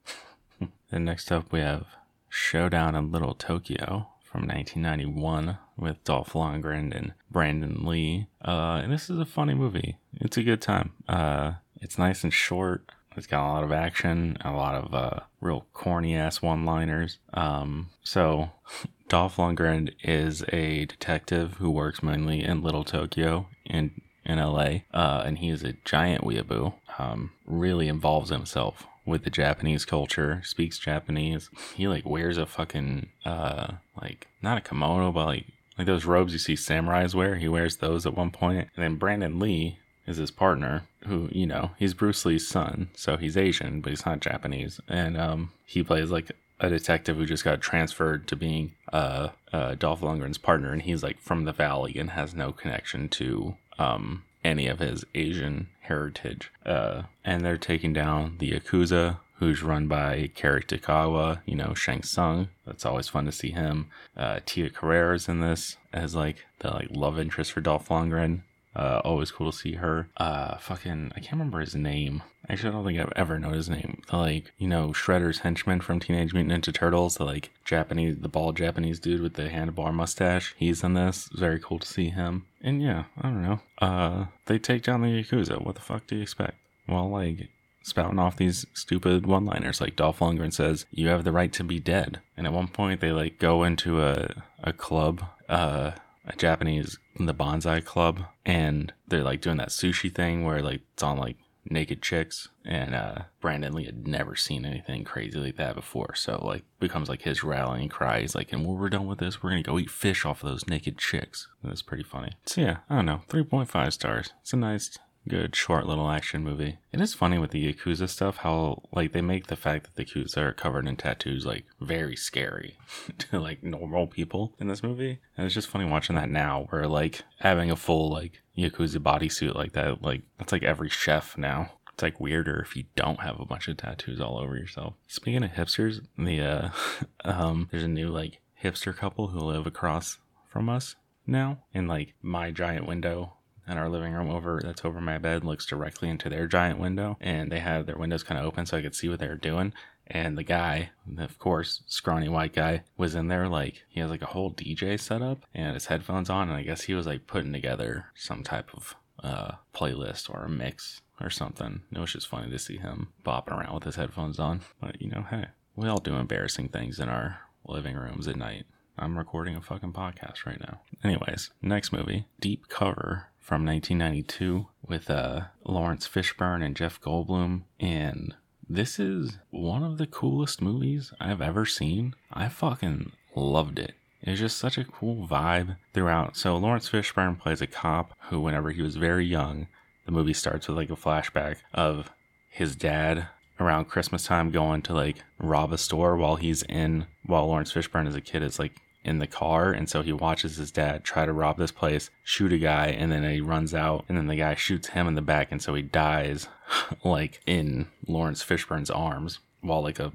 <laughs> then next up we have Showdown in Little Tokyo from 1991 with Dolph Lundgren and Brandon Lee. Uh, and this is a funny movie. It's a good time. Uh, it's nice and short. It's got a lot of action, a lot of uh, real corny ass one liners. Um, so, <laughs> Dolph Lundgren is a detective who works mainly in Little Tokyo in in LA, uh, and he is a giant weeaboo. Um, really involves himself with the Japanese culture, speaks Japanese. He like wears a fucking uh like not a kimono, but like like those robes you see samurais wear. He wears those at one point. And then Brandon Lee is his partner, who you know he's Bruce Lee's son, so he's Asian, but he's not Japanese, and um he plays like a detective who just got transferred to being uh, uh, Dolph Lundgren's partner, and he's like from the Valley and has no connection to um, any of his Asian heritage. Uh, and they're taking down the Yakuza, who's run by Cary Tagawa, you know, Shang Tsung. That's always fun to see him. Uh, Tia Carrere's in this as like the like love interest for Dolph Lundgren. Uh, always cool to see her. Uh, fucking, I can't remember his name. Actually, I don't think I've ever known his name. Like, you know, Shredder's henchman from Teenage Mutant Ninja Turtles, the like Japanese, the bald Japanese dude with the handlebar mustache. He's in this. Very cool to see him. And yeah, I don't know. Uh, they take down the Yakuza. What the fuck do you expect? Well, like, spouting off these stupid one liners. Like Dolph Lundgren says, you have the right to be dead. And at one point, they like go into a, a club, uh, a Japanese, in the Bonsai Club, and they're like doing that sushi thing where like it's on like naked chicks. And uh, Brandon Lee had never seen anything crazy like that before. So like becomes like his rallying cry. He's like, and when we're done with this, we're gonna go eat fish off of those naked chicks. That's pretty funny. So yeah, I don't know, 3.5 stars. It's a nice good short little action movie. It is funny with the Yakuza stuff how like they make the fact that the Yakuza are covered in tattoos like very scary <laughs> to like normal people in this movie. And it's just funny watching that now where like having a full like Yakuza bodysuit like that, like that's like every chef now. It's like weirder if you don't have a bunch of tattoos all over yourself. Speaking of hipsters, the uh <laughs> um there's a new like hipster couple who live across from us now in like my giant window in our living room over that's over my bed looks directly into their giant window and they had their windows kind of open so I could see what they were doing And the guy, of course, scrawny white guy, was in there like he has like a whole DJ setup and his headphones on, and I guess he was like putting together some type of uh, playlist or a mix or something. It was just funny to see him bopping around with his headphones on. But you know, hey, we all do embarrassing things in our living rooms at night. I'm recording a fucking podcast right now. Anyways, next movie, Deep Cover from 1992 with uh, Laurence Fishburne and Jeff Goldblum. And this is one of the coolest movies I've ever seen. I fucking loved it. It's just such a cool vibe throughout. So Laurence Fishburne plays a cop who, whenever he was very young, the movie starts with like a flashback of his dad around Christmas time going to like rob a store while he's in while Laurence Fishburne as a kid is like in the car. And so he watches his dad try to rob this place shoot a guy and then he runs out and then the guy shoots him in the back and so he dies <laughs> like in Laurence Fishburne's arms while like a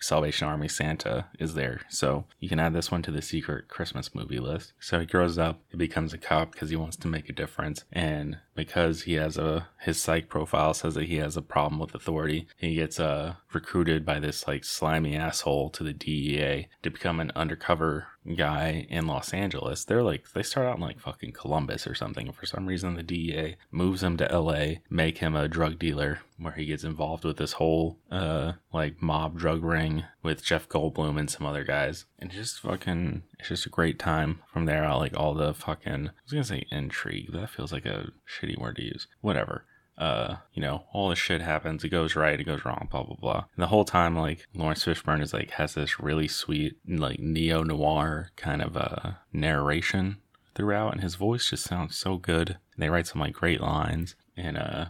Salvation Army Santa is there. So you can add this one to the secret Christmas movie list. So he grows up, he becomes a cop because he wants to make a difference. And because he has a, his psych profile says that he has a problem with authority, he gets uh, recruited by this like slimy asshole to the DEA to become an undercover guy in Los Angeles. They're like, they start out in like fucking Columbus or something. For some reason, the DEA moves him to LA, make him a drug dealer, where he gets involved with this whole, uh, like mob drug ring with Jeff Goldblum and some other guys. And just fucking, it's just a great time. From there out, like all the fucking, I was gonna say intrigue, that feels like a shitty word to use. Whatever uh, you know, all this shit happens. It goes right, it goes wrong, blah blah blah. And the whole time, like Laurence Fishburne is like has this really sweet, like neo noir kind of uh narration throughout, and his voice just sounds so good. And they write some like great lines, and uh,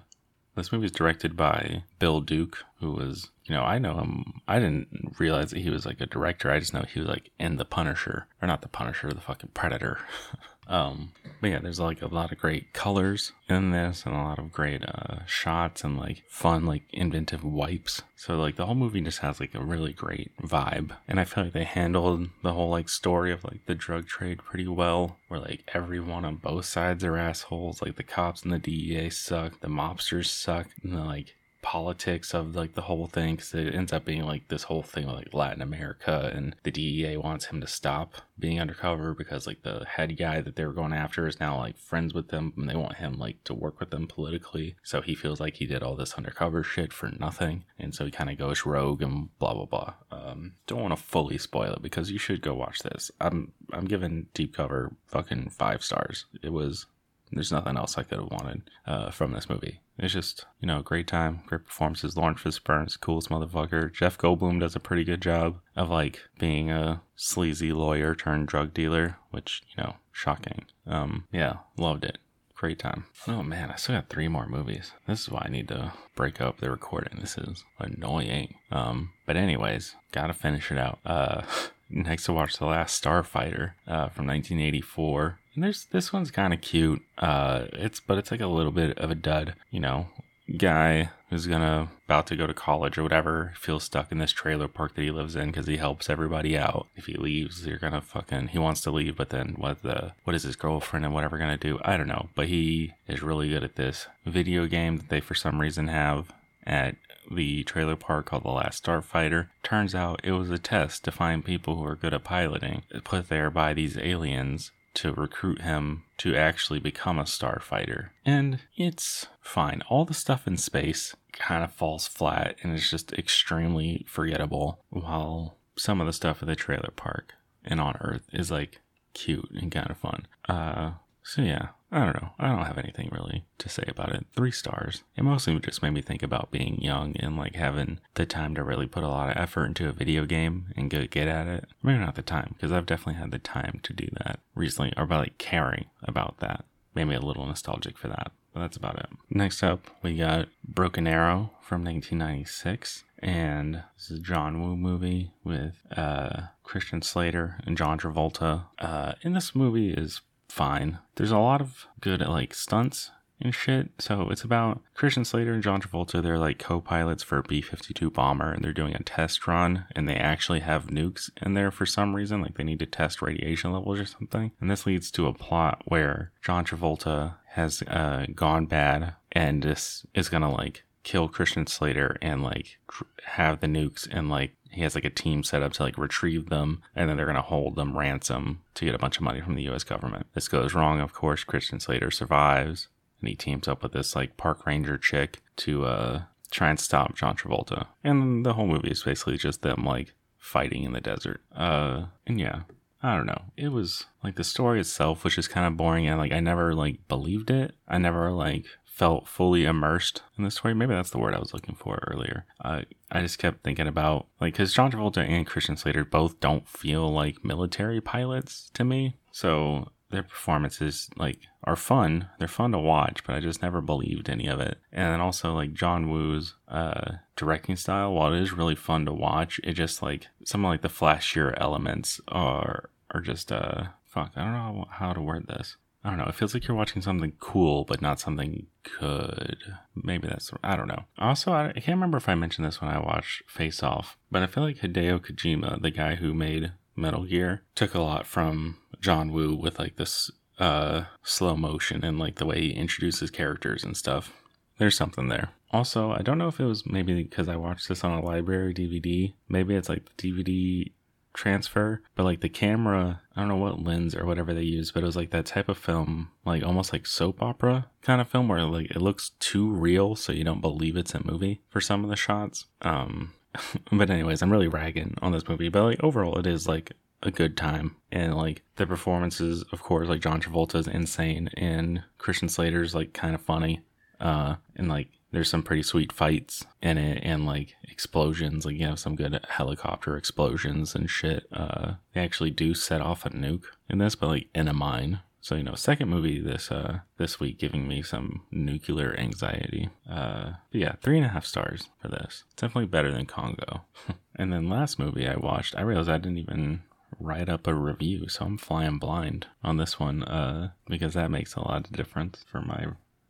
this movie is directed by Bill Duke, who was, you know, I know him. I didn't realize that he was like a director. I just know he was like in The Punisher, or not The Punisher, the fucking Predator. <laughs> Um, but yeah, there's like a lot of great colors in this and a lot of great uh, shots and like fun, like inventive wipes. So like the whole movie just has like a really great vibe. And I feel like they handled the whole like story of like the drug trade pretty well. Where like everyone on both sides are assholes. Like the cops and the DEA suck, the mobsters suck, and the like politics of like the whole thing because it ends up being like this whole thing with like Latin America and the DEA wants him to stop being undercover because like the head guy that they were going after is now like friends with them and they want him like to work with them politically. So he feels like he did all this undercover shit for nothing. And so he kind of goes rogue and blah blah blah. Um don't want to fully spoil it because you should go watch this. I'm i'm giving deep cover fucking five stars. It was there's nothing else I could have wanted uh, from this movie. It's just, you know, great time, great performances. Laurence Fishburne's coolest motherfucker. Jeff Goldblum does a pretty good job of like being a sleazy lawyer turned drug dealer, which, you know, shocking. Um, yeah, loved it. Great time. Oh man, I still got three more movies. This is why I need to break up the recording. This is annoying. Um, but anyways, gotta finish it out. Uh, <laughs> next to watch The Last Starfighter uh, from 1984. There's this one's kind of cute. Uh, it's but it's like a little bit of a dud. You know, guy who's gonna about to go to college or whatever feels stuck in this trailer park that he lives in because he helps everybody out. If he leaves, you're gonna fucking he wants to leave, but then what the what is his girlfriend and whatever gonna do? I don't know. But he is really good at this video game that they for some reason have at the trailer park called The Last Starfighter. Turns out it was a test to find people who are good at piloting, put there by these aliens to recruit him to actually become a starfighter. And it's fine. All the stuff in space kind of falls flat and it's just extremely forgettable, while some of the stuff at the trailer park and on Earth is like cute and kind of fun. Uh, so yeah, I don't know. I don't have anything really to say about it. Three stars. It mostly just made me think about being young and like having the time to really put a lot of effort into a video game and go get at it. Maybe not the time, because I've definitely had the time to do that recently, or about like caring about that. Made me a little nostalgic for that. But that's about it. Next up, we got Broken Arrow from 1996. And this is a John Woo movie with uh, Christian Slater and John Travolta. Uh, and this movie is fine. There's a lot of good like stunts and shit. So it's about Christian Slater and John Travolta. They're like co-pilots for a B-52 bomber, and they're doing a test run. And they actually have nukes in there for some reason, like they need to test radiation levels or something. And this leads to a plot where John Travolta has uh, gone bad, and this is gonna like kill Christian Slater and like have the nukes and like he has like a team set up to like retrieve them and then they're going to hold them ransom to get a bunch of money from the US government. This goes wrong, of course. Christian Slater survives and he teams up with this like park ranger chick to uh try and stop John Travolta. And the whole movie is basically just them like fighting in the desert. Uh and yeah, I don't know. It was like the story itself was just kind of boring and like I never like believed it. I never like felt fully immersed in the story. Maybe that's the word I was looking for earlier. Uh, I just kept thinking about like because John Travolta and Christian Slater both don't feel like military pilots to me. So their performances like are fun. They're fun to watch, but I just never believed any of it. And then also like John Woo's uh, directing style, while it is really fun to watch, it just like some of like the flashier elements are are just uh fuck. I don't know how to word this. I don't know. It feels like you're watching something cool, but not something good. Maybe that's, I don't know. Also, I, I can't remember if I mentioned this when I watched Face Off, but I feel like Hideo Kojima, the guy who made Metal Gear, took a lot from John Woo with like this uh, slow motion and like the way he introduces characters and stuff. There's something there. Also, I don't know if it was maybe because I watched this on a library DVD. Maybe it's like the DVD transfer, but like the camera, I don't know what lens or whatever they use, but it was like that type of film, like almost like soap opera kind of film where like it looks too real so you don't believe it's a movie for some of the shots. Um <laughs> but anyways, I'm really ragging on this movie, but like overall it is like a good time and like the performances of course like John Travolta's insane and Christian Slater's like kind of funny uh and like there's some pretty sweet fights in it and like explosions like you have some good helicopter explosions and shit. Uh they actually do set off a nuke in this but like in a mine. So you know second movie this uh this week giving me some nuclear anxiety. Uh yeah three and a half stars for this. Definitely better than congo. <laughs> And then last movie i watched i realized i didn't even write up a review so i'm flying blind on this one uh because that makes a lot of difference for my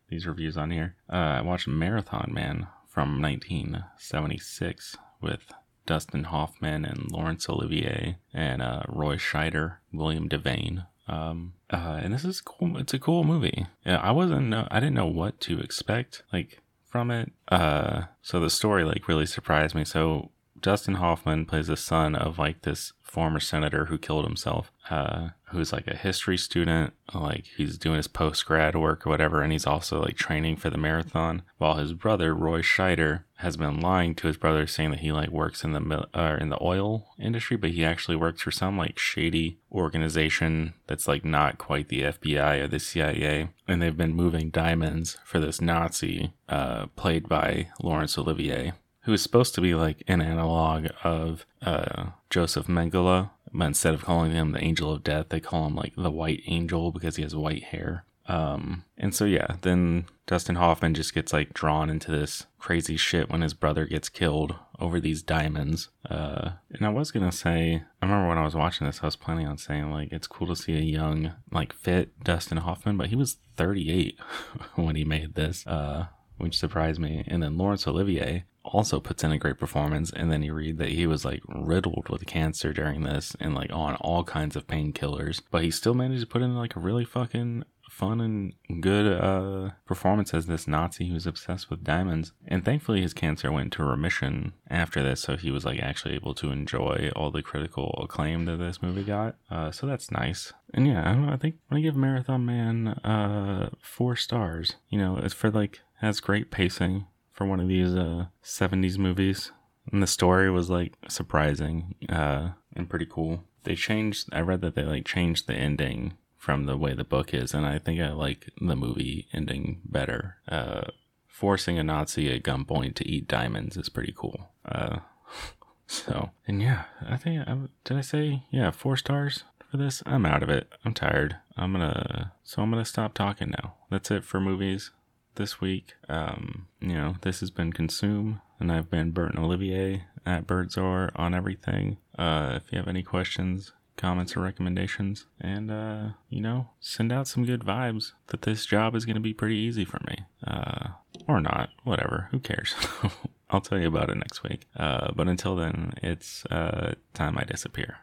these reviews on here. Uh, I watched Marathon Man from 1976 with Dustin Hoffman and Laurence Olivier and uh, Roy Scheider, William Devane. Um, uh, and this is cool. It's a cool movie. Yeah, I wasn't. Uh, I didn't know what to expect like from it. Uh, so the story like really surprised me. So Dustin Hoffman plays the son of like this former senator who killed himself, uh, who's like a history student, like he's doing his post grad work or whatever, and he's also like training for the marathon. While his brother Roy Scheider has been lying to his brother, saying that he like works in the uh, in the oil industry, but he actually works for some like shady organization that's like not quite the FBI or the CIA, and they've been moving diamonds for this Nazi, uh, played by Laurence Olivier who is supposed to be like an analog of uh, Joseph Mengele. But instead of calling him the angel of death, they call him like the white angel because he has white hair. Um, and so yeah, then Dustin Hoffman just gets like drawn into this crazy shit when his brother gets killed over these diamonds. Uh, and I was gonna say, I remember when I was watching this, I was planning on saying like it's cool to see a young, like fit Dustin Hoffman, but he was 38 <laughs> when he made this. Uh, which surprised me. And then Laurence Olivier also puts in a great performance. And then you read that he was like riddled with cancer during this and like on all kinds of painkillers, but he still managed to put in like a really fucking fun and good uh, performance as this Nazi who's obsessed with diamonds. And thankfully, his cancer went into remission after this, so he was like actually able to enjoy all the critical acclaim that this movie got. Uh, so that's nice. And yeah, I don't know. I think I'm gonna give Marathon Man uh, four stars. You know, it's for like has great pacing for one of these uh, 70s movies. And the story was like surprising uh, and pretty cool. They changed, I read that they like changed the ending from the way the book is, and I think I like the movie ending better. Uh, forcing a Nazi at gunpoint to eat diamonds is pretty cool. Uh, <laughs> so, and yeah, I think, I, did I say, yeah, four stars for this? I'm out of it. I'm tired. I'm gonna, so I'm gonna stop talking now. That's it for movies this week. Um, you know, this has been Consume, and I've been Burton Olivier at Birdzor on everything. Uh, if you have any questions, comments, or recommendations, and, uh, you know, send out some good vibes that this job is going to be pretty easy for me. Uh, or not, whatever, who cares? <laughs> I'll tell you about it next week. Uh, but until then, it's uh, time I disappear.